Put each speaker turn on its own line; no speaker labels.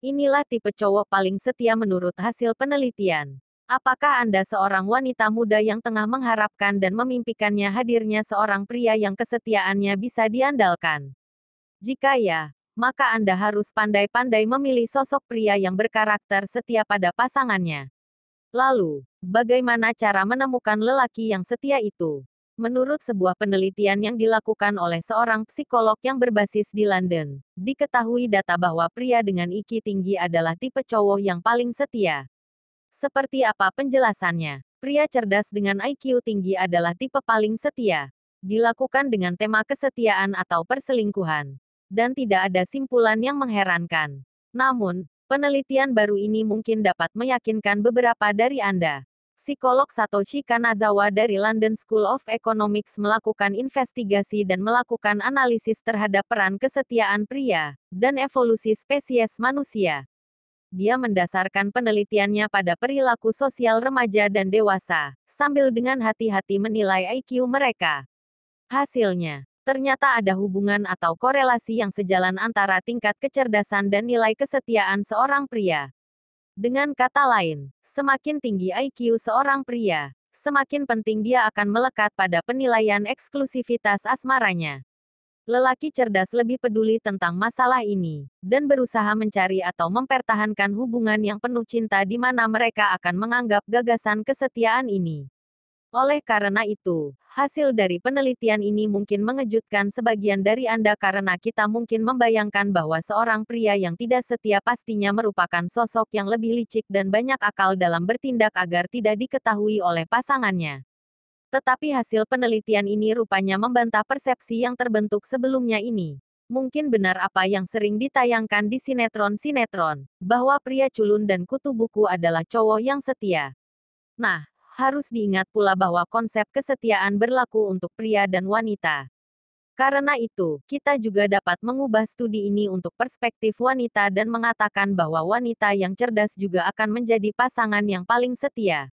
Inilah tipe cowok paling setia menurut hasil penelitian. Apakah Anda seorang wanita muda yang tengah mengharapkan dan memimpikannya hadirnya seorang pria yang kesetiaannya bisa diandalkan? Jika ya, maka Anda harus pandai-pandai memilih sosok pria yang berkarakter setia pada pasangannya. Lalu, bagaimana cara menemukan lelaki yang setia itu? Menurut sebuah penelitian yang dilakukan oleh seorang psikolog yang berbasis di London, diketahui data bahwa pria dengan IQ tinggi adalah tipe cowok yang paling setia. Seperti apa penjelasannya? Pria cerdas dengan IQ tinggi adalah tipe paling setia. Dilakukan dengan tema kesetiaan atau perselingkuhan. Dan tidak ada simpulan yang mengherankan. Namun, penelitian baru ini mungkin dapat meyakinkan beberapa dari Anda. Psikolog Satoshi Kanazawa dari London School of Economics melakukan investigasi dan melakukan analisis terhadap peran kesetiaan pria dan evolusi spesies manusia dia mendasarkan penelitiannya pada perilaku sosial remaja dan dewasa, sambil dengan hati-hati menilai IQ mereka. Hasilnya, ternyata ada hubungan atau korelasi yang sejalan antara tingkat kecerdasan dan nilai kesetiaan seorang pria. Dengan kata lain, semakin tinggi IQ seorang pria, semakin penting dia akan melekat pada penilaian eksklusivitas asmaranya. Lelaki cerdas lebih peduli tentang masalah ini, dan berusaha mencari atau mempertahankan hubungan yang penuh cinta di mana mereka akan menganggap gagasan kesetiaan ini. Oleh karena itu, hasil dari penelitian ini mungkin mengejutkan sebagian dari Anda karena kita mungkin membayangkan bahwa seorang pria yang tidak setia pastinya merupakan sosok yang lebih licik dan banyak akal dalam bertindak agar tidak diketahui oleh pasangannya. Tetapi hasil penelitian ini rupanya membantah persepsi yang terbentuk sebelumnya ini. Mungkin benar apa yang sering ditayangkan di sinetron-sinetron, bahwa pria culun dan kutu buku adalah cowok yang setia. Nah, harus diingat pula bahwa konsep kesetiaan berlaku untuk pria dan wanita. Karena itu, kita juga dapat mengubah studi ini untuk perspektif wanita dan mengatakan bahwa wanita yang cerdas juga akan menjadi pasangan yang paling setia.